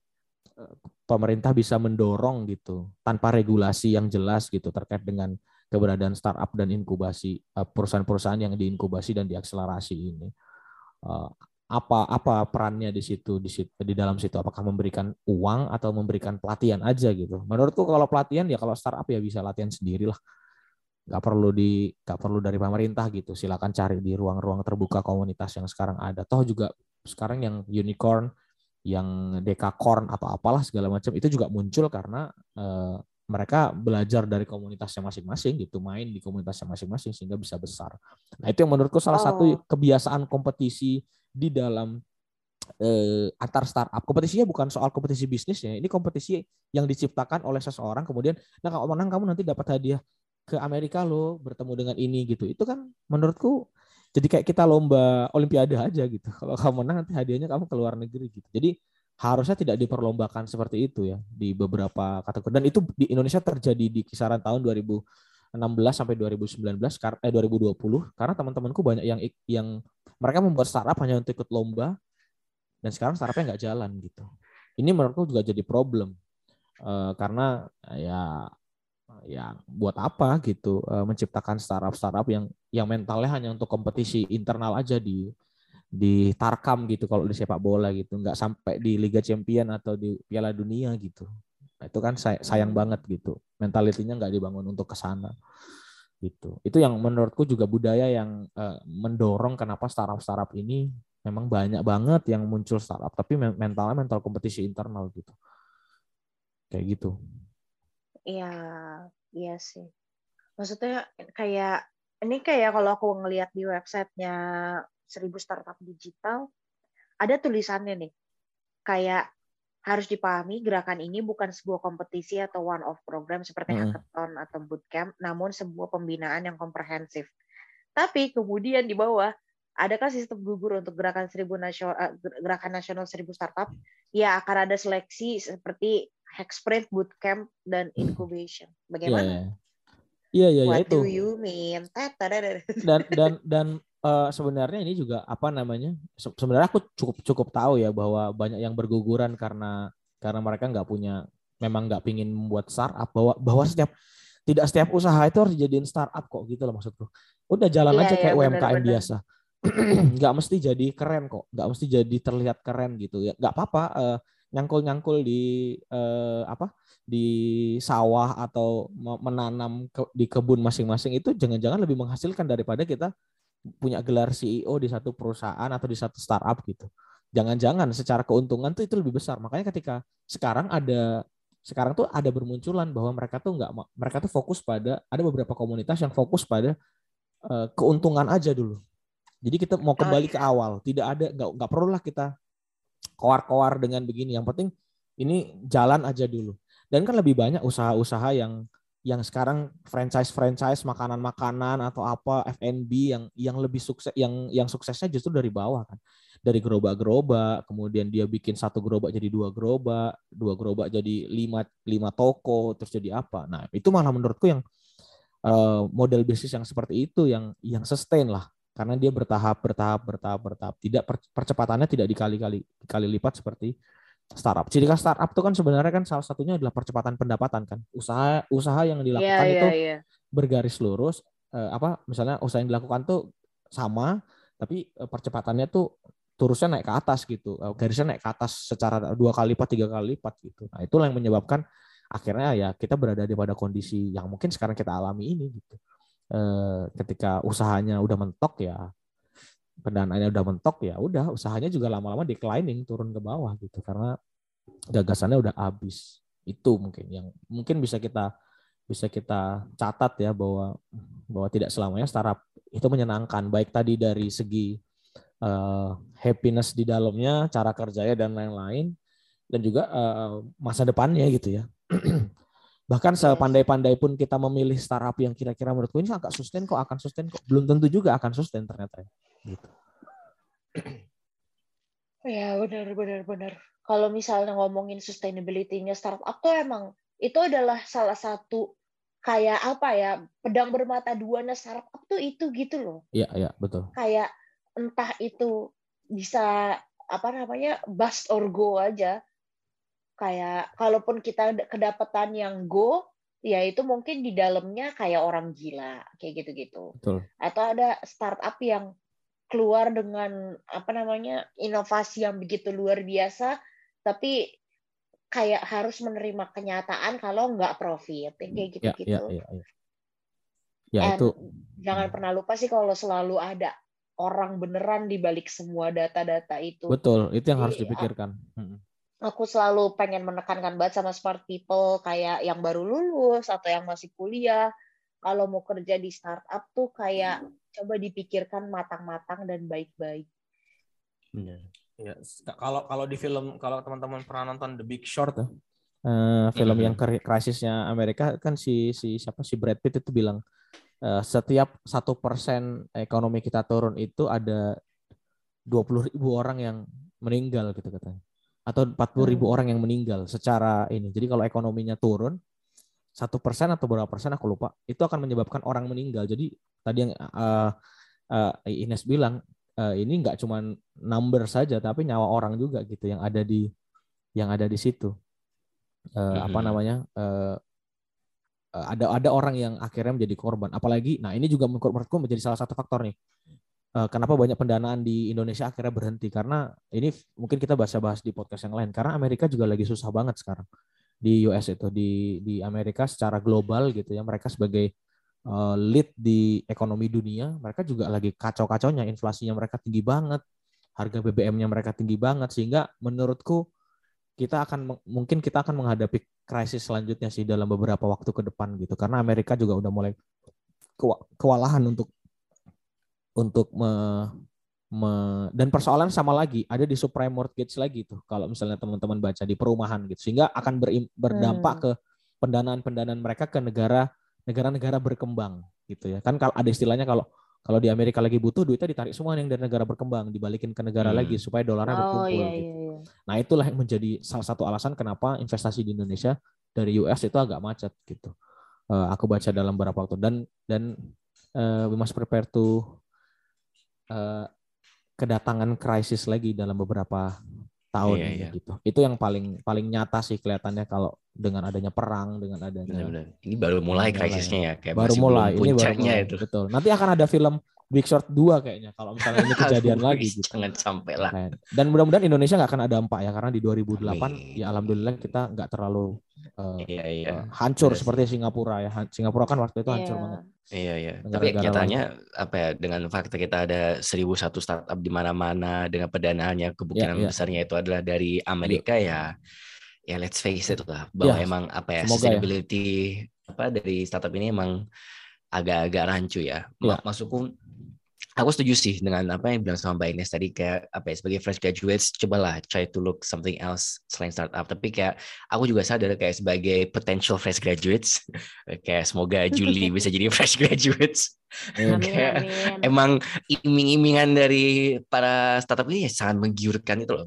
pemerintah bisa mendorong gitu tanpa regulasi yang jelas gitu terkait dengan keberadaan startup dan inkubasi eh, perusahaan-perusahaan yang diinkubasi dan diakselerasi ini. Eh, apa apa perannya di situ di situ di dalam situ? Apakah memberikan uang atau memberikan pelatihan aja gitu? Menurutku kalau pelatihan ya kalau startup ya bisa latihan sendiri lah nggak perlu di nggak perlu dari pemerintah gitu. Silakan cari di ruang-ruang terbuka komunitas yang sekarang ada. Toh juga sekarang yang unicorn yang dekakorn atau apalah segala macam itu juga muncul karena uh, mereka belajar dari komunitasnya masing-masing gitu main di komunitasnya masing-masing sehingga bisa besar. Nah itu yang menurutku salah oh. satu kebiasaan kompetisi di dalam eh, antar startup. Kompetisinya bukan soal kompetisi bisnis ya, ini kompetisi yang diciptakan oleh seseorang kemudian nah kalau menang kamu nanti dapat hadiah ke Amerika lo bertemu dengan ini gitu. Itu kan menurutku jadi kayak kita lomba olimpiade aja gitu. Kalau kamu menang nanti hadiahnya kamu ke luar negeri gitu. Jadi harusnya tidak diperlombakan seperti itu ya di beberapa kategori dan itu di Indonesia terjadi di kisaran tahun 2016 sampai 2019 eh 2020 karena teman-temanku banyak yang yang mereka membuat startup hanya untuk ikut lomba dan sekarang startupnya nggak jalan gitu. Ini menurutku juga jadi problem uh, karena ya ya buat apa gitu uh, menciptakan startup startup yang yang mentalnya hanya untuk kompetisi internal aja di di Tarkam gitu kalau di sepak bola gitu. Nggak sampai di Liga Champion atau di Piala Dunia gitu. Nah, itu kan say sayang hmm. banget gitu. Mentalitinya nggak dibangun untuk ke sana gitu. Itu yang menurutku juga budaya yang uh, mendorong kenapa startup startup ini memang banyak banget yang muncul startup tapi mentalnya mental kompetisi internal gitu. Kayak gitu iya iya sih maksudnya kayak ini kayak kalau aku ngelihat di websitenya seribu startup digital, ada tulisannya nih, kayak harus dipahami gerakan ini bukan sebuah kompetisi atau one off program seperti hmm. hackathon atau bootcamp, namun sebuah pembinaan yang komprehensif. Tapi kemudian di bawah adakah sistem gugur untuk gerakan seribu nasional eh, gerakan nasional seribu startup? Ya akan ada seleksi seperti hack sprint, bootcamp dan incubation. Bagaimana? Iya iya ya, itu. What do you mean? Dan dan dan uh, sebenarnya ini juga apa namanya? sebenarnya aku cukup cukup tahu ya bahwa banyak yang berguguran karena karena mereka nggak punya memang nggak pingin membuat startup bahwa bahwa setiap tidak setiap usaha itu harus dijadiin startup kok gitu loh maksudku. Udah jalan yeah, aja kayak yeah, UMKM bener, biasa. nggak mesti jadi keren kok, nggak mesti jadi terlihat keren gitu ya. Nggak apa-apa uh, nyangkul-nyangkul di uh, apa? di sawah atau menanam ke, di kebun masing-masing itu jangan-jangan lebih menghasilkan daripada kita punya gelar CEO di satu perusahaan atau di satu startup gitu. Jangan-jangan secara keuntungan tuh itu lebih besar. Makanya ketika sekarang ada sekarang tuh ada bermunculan bahwa mereka tuh nggak mereka tuh fokus pada ada beberapa komunitas yang fokus pada uh, keuntungan aja dulu. Jadi kita mau kembali ke awal, tidak ada nggak nggak perlu lah kita koar-koar dengan begini. Yang penting ini jalan aja dulu. Dan kan lebih banyak usaha-usaha yang yang sekarang franchise-franchise makanan-makanan atau apa F&B yang yang lebih sukses yang yang suksesnya justru dari bawah kan dari gerobak-gerobak kemudian dia bikin satu gerobak jadi dua gerobak dua gerobak jadi lima lima toko terus jadi apa nah itu malah menurutku yang uh, model bisnis yang seperti itu yang yang sustain lah karena dia bertahap bertahap bertahap bertahap tidak percepatannya tidak dikali-kali dikali lipat seperti startup. Ciri khas startup itu kan sebenarnya kan salah satunya adalah percepatan pendapatan kan. Usaha usaha yang dilakukan yeah, itu yeah. bergaris lurus eh, apa misalnya usaha yang dilakukan tuh sama tapi eh, percepatannya tuh turusnya naik ke atas gitu. Eh, garisnya naik ke atas secara dua kali lipat, tiga kali lipat gitu. Nah, itulah yang menyebabkan akhirnya ya kita berada di pada kondisi yang mungkin sekarang kita alami ini gitu. Eh, ketika usahanya udah mentok ya pendanaannya udah mentok ya udah usahanya juga lama-lama declining turun ke bawah gitu. Karena gagasannya udah habis. Itu mungkin yang mungkin bisa kita bisa kita catat ya bahwa bahwa tidak selamanya startup itu menyenangkan. Baik tadi dari segi uh, happiness di dalamnya cara kerjanya dan lain-lain dan juga uh, masa depannya gitu ya bahkan sepandai-pandai pun kita memilih startup yang kira-kira menurutku ini agak sustain kok akan sustain kok belum tentu juga akan sustain ternyata ya gitu. Ya benar benar benar. Kalau misalnya ngomongin sustainability-nya startup tuh emang itu adalah salah satu kayak apa ya pedang bermata dua nah startup tuh itu gitu loh. Iya iya betul. Kayak entah itu bisa apa namanya bust or go aja. Kayak kalaupun kita kedapatan yang go, ya itu mungkin di dalamnya kayak orang gila kayak gitu-gitu. Atau ada startup yang keluar dengan apa namanya inovasi yang begitu luar biasa tapi kayak harus menerima kenyataan kalau nggak profit kayak gitu gitu ya, ya, ya, ya. ya itu jangan pernah lupa sih kalau selalu ada orang beneran di balik semua data-data itu. Betul, itu yang harus dipikirkan. Aku selalu pengen menekankan banget sama smart people kayak yang baru lulus atau yang masih kuliah. Kalau mau kerja di startup tuh kayak coba dipikirkan matang-matang dan baik-baik. Benar. Ya, kalau kalau di film kalau teman-teman pernah nonton The Big Short ya, uh, film yang krisisnya Amerika kan si si siapa si Brad Pitt itu bilang uh, setiap satu persen ekonomi kita turun itu ada dua puluh ribu orang yang meninggal gitu katanya atau empat puluh ribu hmm. orang yang meninggal secara ini. Jadi kalau ekonominya turun satu persen atau berapa persen aku lupa itu akan menyebabkan orang meninggal. Jadi tadi yang uh, uh, Ines bilang uh, ini nggak cuma number saja tapi nyawa orang juga gitu yang ada di yang ada di situ. Uh, mm-hmm. apa namanya uh, ada ada orang yang akhirnya menjadi korban. Apalagi nah ini juga menurutku menjadi salah satu faktor nih kenapa banyak pendanaan di Indonesia akhirnya berhenti? Karena ini mungkin kita bahas-bahas di podcast yang lain. Karena Amerika juga lagi susah banget sekarang. Di US itu di di Amerika secara global gitu ya mereka sebagai uh, lead di ekonomi dunia, mereka juga lagi kacau-kacaunya, inflasinya mereka tinggi banget, harga BBM-nya mereka tinggi banget, sehingga menurutku kita akan mungkin kita akan menghadapi krisis selanjutnya sih dalam beberapa waktu ke depan gitu, karena Amerika juga udah mulai kewalahan untuk untuk me, me, dan persoalan sama lagi ada di subprime mortgage lagi tuh kalau misalnya teman-teman baca di perumahan gitu sehingga akan ber, berdampak hmm. ke pendanaan-pendanaan mereka ke negara negara-negara berkembang gitu ya. Kan kalau ada istilahnya kalau kalau di Amerika lagi butuh duitnya ditarik semua yang dari negara berkembang dibalikin ke negara hmm. lagi supaya dolarnya oh, berkumpul iya, gitu. Iya, iya. Nah, itulah yang menjadi salah satu alasan kenapa investasi di Indonesia dari US itu agak macet gitu. Uh, aku baca dalam beberapa waktu dan dan uh, we must prepare to uh, kedatangan krisis lagi dalam beberapa tahun iya, iya. gitu. Itu yang paling paling nyata sih kelihatannya kalau dengan adanya perang, dengan adanya Benar-benar. Ini baru mulai krisisnya ya, kayak baru mulai. Ini baru mulai. itu. Betul. Nanti akan ada film Big Short 2 kayaknya kalau misalnya ini kejadian lagi gitu. Jangan sampai lah. Dan mudah-mudahan Indonesia nggak akan ada empat ya karena di 2008 Amin. ya alhamdulillah kita nggak terlalu uh, iya, iya. Uh, hancur iya seperti Singapura ya. Singapura kan waktu itu hancur iya. banget. Iya iya. Tapi nyatanya apa ya dengan fakta kita ada 1001 startup di mana-mana dengan pendanaannya kemungkinan yeah, yeah. besarnya itu adalah dari Amerika yeah. ya ya let's face it lah bahwa yeah. emang apa ya, ya. sustainability ya. apa dari startup ini emang agak-agak rancu ya. Yeah. Masukku aku setuju sih dengan apa yang bilang sama Mbak Ines tadi kayak apa ya sebagai fresh graduates cobalah try to look something else selain startup. Tapi kayak aku juga sadar kayak sebagai potential fresh graduates kayak semoga Juli bisa jadi fresh graduates. Kayak emang iming-imingan dari para startup ini ya sangat menggiurkan itu loh.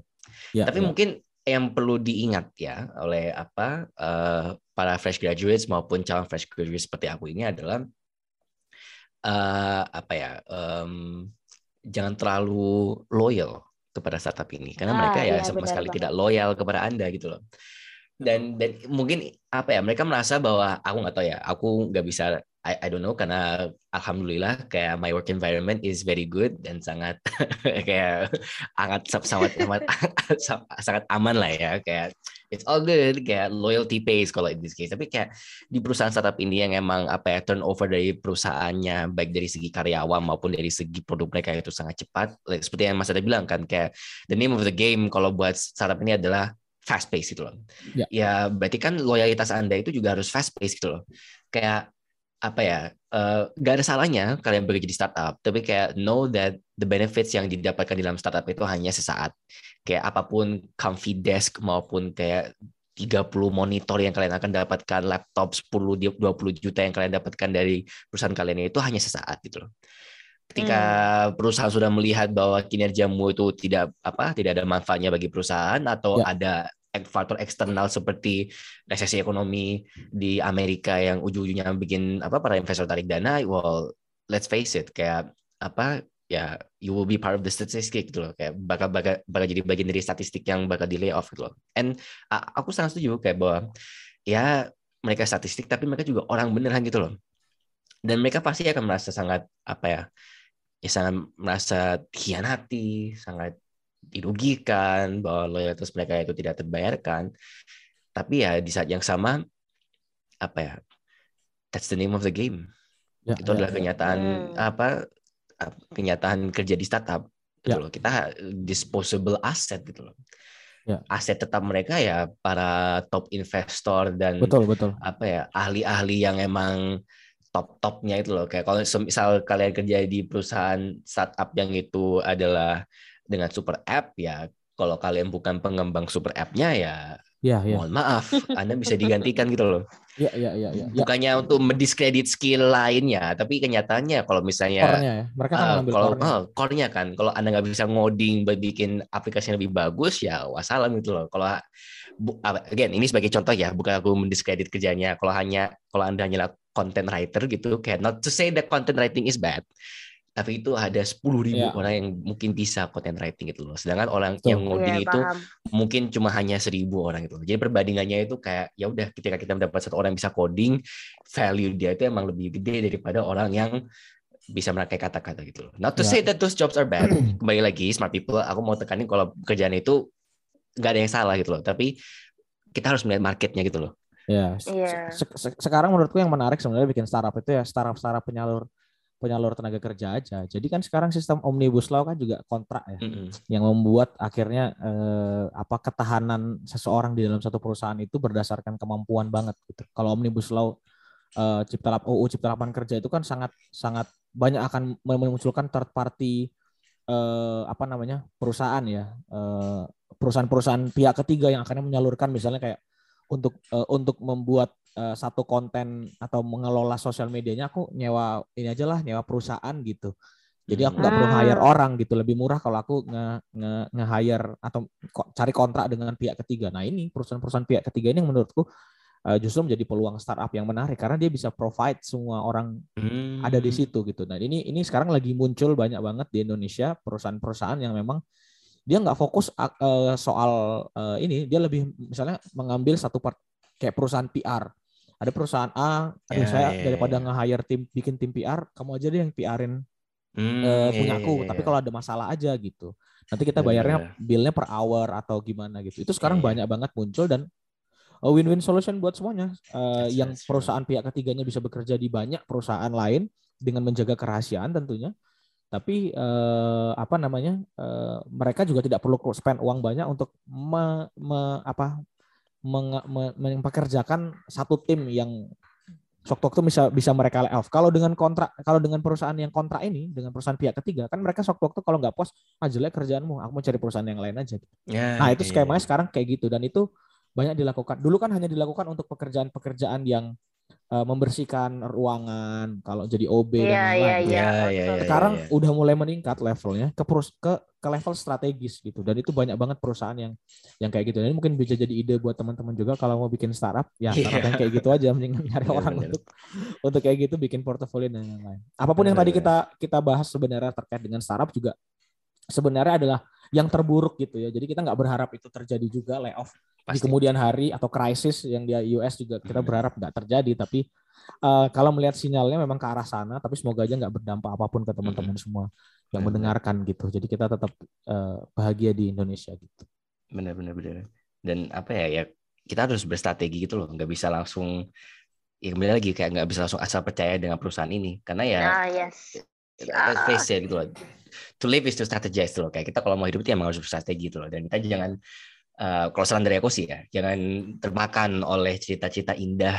Ya, tapi ya. mungkin yang perlu diingat ya oleh apa uh, para fresh graduates maupun calon fresh graduates seperti aku ini adalah uh, apa ya um, jangan terlalu loyal kepada startup ini. Karena ah, mereka ya iya, sama sekali banget. tidak loyal kepada anda gitu loh. Dan dan mungkin apa ya mereka merasa bahwa aku nggak tahu ya aku nggak bisa I, I don't know karena alhamdulillah kayak my work environment is very good dan sangat kayak sangat sangat sangat sangat aman lah ya kayak it's all good kayak loyalty pays kalau in this case tapi kayak di perusahaan startup ini yang emang apa ya turnover dari perusahaannya baik dari segi karyawan maupun dari segi produk mereka itu sangat cepat like, seperti yang Mas Ada bilang kan kayak the name of the game kalau buat startup ini adalah fast pace gitu loh. Ya. ya berarti kan loyalitas Anda itu juga harus fast pace gitu loh. Kayak apa ya uh, gak ada salahnya kalian bekerja di startup tapi kayak know that the benefits yang didapatkan di dalam startup itu hanya sesaat kayak apa pun comfy desk maupun kayak 30 monitor yang kalian akan dapatkan laptop 10 20 juta yang kalian dapatkan dari perusahaan kalian itu hanya sesaat gitu loh ketika hmm. perusahaan sudah melihat bahwa kinerjamu itu tidak apa tidak ada manfaatnya bagi perusahaan atau ya. ada faktor eksternal seperti resesi ekonomi di Amerika yang ujung-ujungnya bikin apa para investor tarik dana, well let's face it kayak apa ya you will be part of the statistic gitu loh kayak bakal bakal bakal jadi bagian dari statistik yang bakal di layoff gitu loh. And uh, aku sangat setuju kayak bahwa ya mereka statistik tapi mereka juga orang beneran gitu loh. Dan mereka pasti akan merasa sangat apa ya ya sangat merasa hianati, sangat dirugikan, bahwa loyalitas mereka itu tidak terbayarkan. Tapi ya di saat yang sama, apa ya, that's the name of the game. Ya, itu ya, adalah ya. kenyataan hmm. apa kenyataan kerja di startup gitu Ya. loh. Kita disposable asset gitu loh. Ya. Aset tetap mereka ya para top investor dan Betul, betul. apa ya ahli-ahli yang emang top-topnya itu loh kayak kalau misal kalian kerja di perusahaan startup yang itu adalah dengan super app ya kalau kalian bukan pengembang super app-nya ya Ya, ya. mohon maaf Anda bisa digantikan gitu loh Ya, ya, ya, ya. ya. bukannya untuk mendiskredit skill lainnya tapi kenyataannya kalau misalnya Core-nya ya. Mereka kan mengambil kalau core-nya. ah, core-nya kan kalau anda nggak bisa ngoding buat bikin aplikasi yang lebih bagus ya wassalam gitu loh kalau bu- again ini sebagai contoh ya bukan aku mendiskredit kerjanya kalau hanya kalau anda hanyalah content writer gitu kayak not to say that content writing is bad tapi itu ada 10.000 ribu Iya. orang yang mungkin bisa content writing gitu loh sedangkan orang Betul. yang ngoding Iya, itu paham. mungkin cuma hanya seribu orang gitu. Jadi perbandingannya itu kayak ya udah ketika kita mendapat satu orang yang bisa coding, value dia itu emang lebih gede daripada orang yang bisa merangkai kata-kata gitu loh. Not to Ya. say that those jobs are bad. Kembali lagi smart people, aku mau tekanin kalau kerjaan itu nggak ada yang salah gitu loh. Tapi kita harus melihat marketnya gitu loh. Ya, se- Iya. se- se- sekarang menurutku yang menarik sebenarnya bikin startup itu ya startup-startup penyalur penyalur tenaga kerja aja. Jadi kan sekarang sistem omnibus law kan juga kontrak ya, Mm-mm. yang membuat akhirnya eh, apa ketahanan seseorang di dalam satu perusahaan itu berdasarkan kemampuan banget gitu. Kalau omnibus law eh, cipta lap UU cipta lapangan kerja itu kan sangat sangat banyak akan memunculkan third party eh, apa namanya perusahaan ya eh, perusahaan-perusahaan pihak ketiga yang akan menyalurkan misalnya kayak untuk eh, untuk membuat eh, satu konten atau mengelola sosial medianya aku nyewa ini aja lah nyewa perusahaan gitu jadi aku nggak perlu Hmm. hire orang gitu lebih murah kalau aku nge nge nge hire atau ko- cari kontrak dengan pihak ketiga nah ini perusahaan-perusahaan pihak ketiga ini yang menurutku eh, justru menjadi peluang startup yang menarik karena dia bisa provide semua orang Hmm. ada di situ gitu. Nah ini ini sekarang lagi muncul banyak banget di Indonesia perusahaan-perusahaan yang memang dia nggak fokus eh, soal eh, ini, dia lebih misalnya mengambil satu part kayak perusahaan PR. Ada perusahaan A, aduh Ya, saya ya, daripada ya. nge-hire tim bikin tim PR, kamu aja deh yang PR-in Hmm, eh, iya, punyaku. iya, Tapi iya. kalau ada masalah aja gitu. Nanti kita bayarnya bill-nya per hour atau gimana gitu. Itu sekarang Iya. banyak banget muncul dan uh, win-win solution buat semuanya. Uh, That's- yang true. perusahaan pihak ketiganya bisa bekerja di banyak perusahaan lain dengan menjaga kerahasiaan tentunya. Tapi uh, apa namanya? uh, mereka juga tidak perlu spend uang banyak untuk me- me- apa menge- me- mempekerjakan satu tim yang sewaktu-waktu bisa bisa mereka lay off. Kalau dengan kontrak kalau dengan perusahaan yang kontrak ini dengan perusahaan pihak ketiga kan mereka sewaktu-waktu kalau nggak puas ah jelek kerjaanmu, aku mau cari perusahaan yang lain aja. Ya, Nah, itu iya, skemanya iya. sekarang kayak gitu dan itu banyak dilakukan. Dulu kan hanya dilakukan untuk pekerjaan-pekerjaan yang eh, membersihkan ruangan, kalau jadi OB dan Iya, iya, lain-lain. iya. Ya, betul. ya, ya, Sekarang ya. udah mulai meningkat levelnya ke perus- ke ke level strategis gitu. Dan itu banyak banget perusahaan yang yang kayak gitu. Dan ini mungkin bisa jadi ide buat teman-teman juga kalau mau bikin startup, ya Iya. startup yang kayak gitu aja mendingan nyari Bener, orang bener. untuk untuk kayak gitu bikin portofolio dan lain-lain. Apa pun yang Bener, tadi kita kita bahas sebenarnya terkait dengan startup juga sebenarnya adalah yang terburuk gitu ya. Jadi kita nggak berharap itu terjadi juga layoff di Pasti. kemudian hari atau krisis yang di US juga kita Hmm. berharap nggak terjadi. Tapi eh, kalau melihat sinyalnya memang ke arah sana, tapi semoga aja nggak berdampak apa pun ke teman-teman semua yang mendengarkan gitu. Jadi kita tetap eh, bahagia di Indonesia gitu. bener bener bener dan apa ya ya kita harus berstrategi gitu loh nggak bisa langsung ya kembali lagi kayak nggak bisa langsung asal percaya dengan perusahaan ini karena ya Ah, yes. let's face it gitu loh to live is to strategize tuh loh kayak kita kalau mau hidup itu emang harus berstrategi gitu loh dan kita jangan eh, kalau saran dari aku sih ya jangan termakan oleh cerita-cerita indah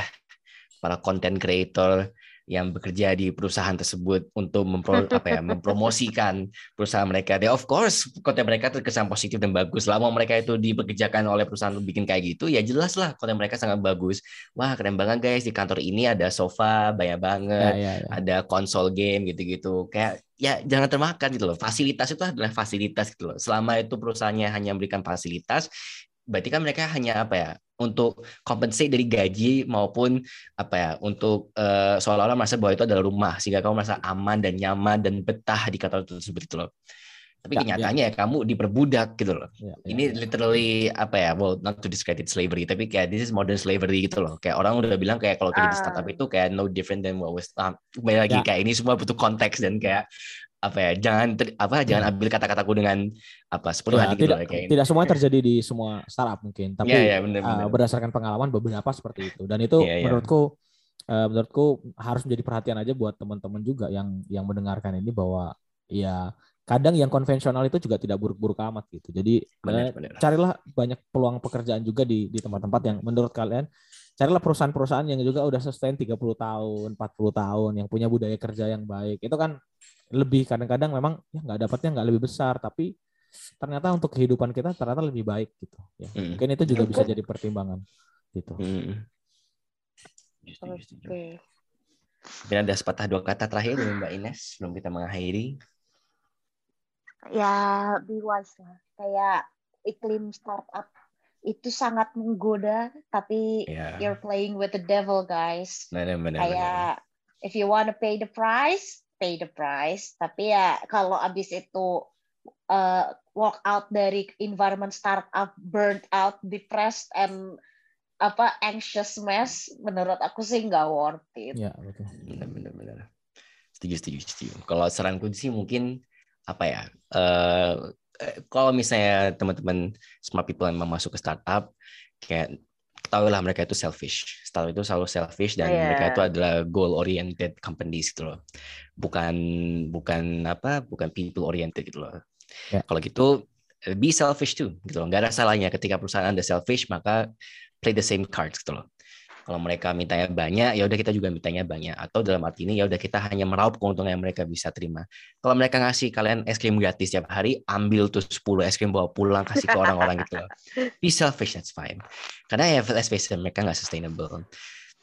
para content creator yang bekerja di perusahaan tersebut untuk mempro, apa ya mempromosikan perusahaan mereka. They of course konten mereka terkesan positif dan bagus. Lama mereka itu dipekerjakan oleh perusahaan untuk bikin kayak gitu, ya jelas lah konten mereka sangat bagus. Wah keren banget guys di kantor ini ada sofa banyak banget Ya, ya, ya. ada konsol game gitu-gitu kayak ya jangan termakan gitu loh fasilitas itu adalah fasilitas gitu loh selama itu perusahaannya hanya memberikan fasilitas berarti kan mereka hanya apa ya untuk compensate dari gaji maupun apa ya untuk eh, seolah-olah merasa bahwa itu adalah rumah sehingga kamu merasa aman dan nyaman dan betah di kantor tersebut gitu loh tapi Ya, kenyataannya ya kamu diperbudak gitu loh Ya, ya, ini ya. literally apa ya well not to discredit slavery tapi kayak this is modern slavery gitu loh kayak orang udah bilang kayak kalau kerja di startup Ah. itu kayak no different than what was um, lagi Ya. kayak ini semua butuh konteks dan kayak apa ya jangan ter- apa jangan ambil kata-kataku dengan apa sepenuh Ya, hati gitu tidak loh kayak tidak semuanya terjadi di semua startup mungkin, tapi Iya, iya, bener, uh, bener. berdasarkan pengalaman beberapa seperti itu. Dan itu iya. menurutku uh, menurutku harus menjadi perhatian aja buat teman-teman juga yang yang mendengarkan ini bahwa ya kadang yang konvensional itu juga tidak buruk-buruk amat gitu. Jadi Benar, eh, benar. carilah banyak peluang pekerjaan juga di di tempat-tempat yang menurut kalian carilah perusahaan-perusahaan yang juga udah sustain 30 tahun, 40 tahun, yang punya budaya kerja yang baik. Itu kan lebih kadang-kadang memang ya nggak dapatnya nggak lebih besar, tapi ternyata untuk kehidupan kita ternyata lebih baik gitu. Ya, Hmm. Mungkin itu juga bisa jadi pertimbangan gitu. Hmm. Oke. Mungkin ada sepatah dua kata terakhir dari Mbak Ines sebelum kita mengakhiri. Ya, be wise lah. Kayak iklim startup itu sangat menggoda, tapi Ya. you're playing with the devil, guys. Benar, benar, benar. Kayak if you want to pay the price, pay the price. Tapi ya kalau abis itu uh, walk out dari environment startup, burnt out, depressed, and apa anxious mess, menurut aku sih nggak worth it. Ya, betul. Benar, benar, benar. Setuju, setuju, setuju. Kalau saranku sih mungkin apa ya? eh eh, kalau misalnya teman-teman smart people yang mau masuk ke startup, kayak ketahuilah mereka itu selfish. Startup itu selalu selfish dan Iya. mereka itu adalah goal oriented companies gitu loh. Bukan bukan apa? Bukan people oriented gitu loh. Ya. Kalau gitu be selfish too gitu loh. Gak ada salahnya ketika perusahaan Anda selfish maka play the same cards gitu loh. Kalau mereka mintanya banyak, ya udah kita juga mintanya banyak. Atau dalam arti ini ya udah kita hanya meraup keuntungan yang mereka bisa terima. Kalau mereka ngasih kalian es krim gratis tiap hari, ambil tuh 10 es krim bawa pulang kasih ke orang-orang gitu loh. Be selfish, that's fine. Karena ya let's face it, mereka nggak sustainable.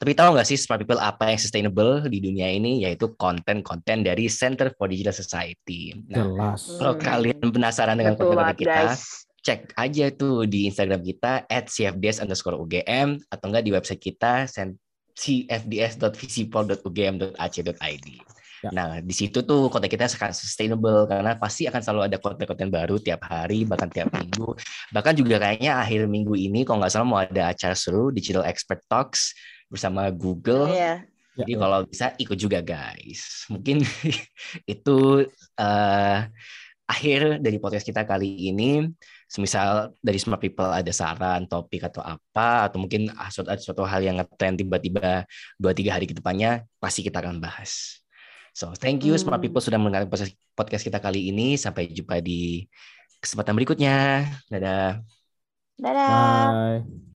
Tapi tahu nggak sih smart people apa yang sustainable di dunia ini? Yaitu konten-konten dari Center for Digital Society. Nah, Jelas. kalau kalian penasaran dengan Betul konten banget, kita, guys. Cek aja tuh di Instagram kita at cfds underscore UGM atau enggak di website kita cfds.visipol.ugm.ac.id. Ya. Nah, di situ tuh konten kita sangat sustainable karena pasti akan selalu ada konten-konten baru tiap hari, bahkan tiap minggu. Bahkan juga kayaknya akhir minggu ini kalau nggak salah mau ada acara seru Digital Expert Talks bersama Google. Ya, Jadi ya. kalau bisa ikut juga guys. Mungkin itu eh, akhir dari podcast kita kali ini. Semisal dari Smart People ada saran, topik atau apa, atau mungkin suatu, ada suatu hal yang ngetrend tiba-tiba dua tiga hari ke depannya, pasti kita akan bahas. So thank you Smart Hmm. People sudah mendengarkan podcast- podcast kita kali ini. Sampai jumpa di kesempatan berikutnya. Dadah. Dadah. Bye.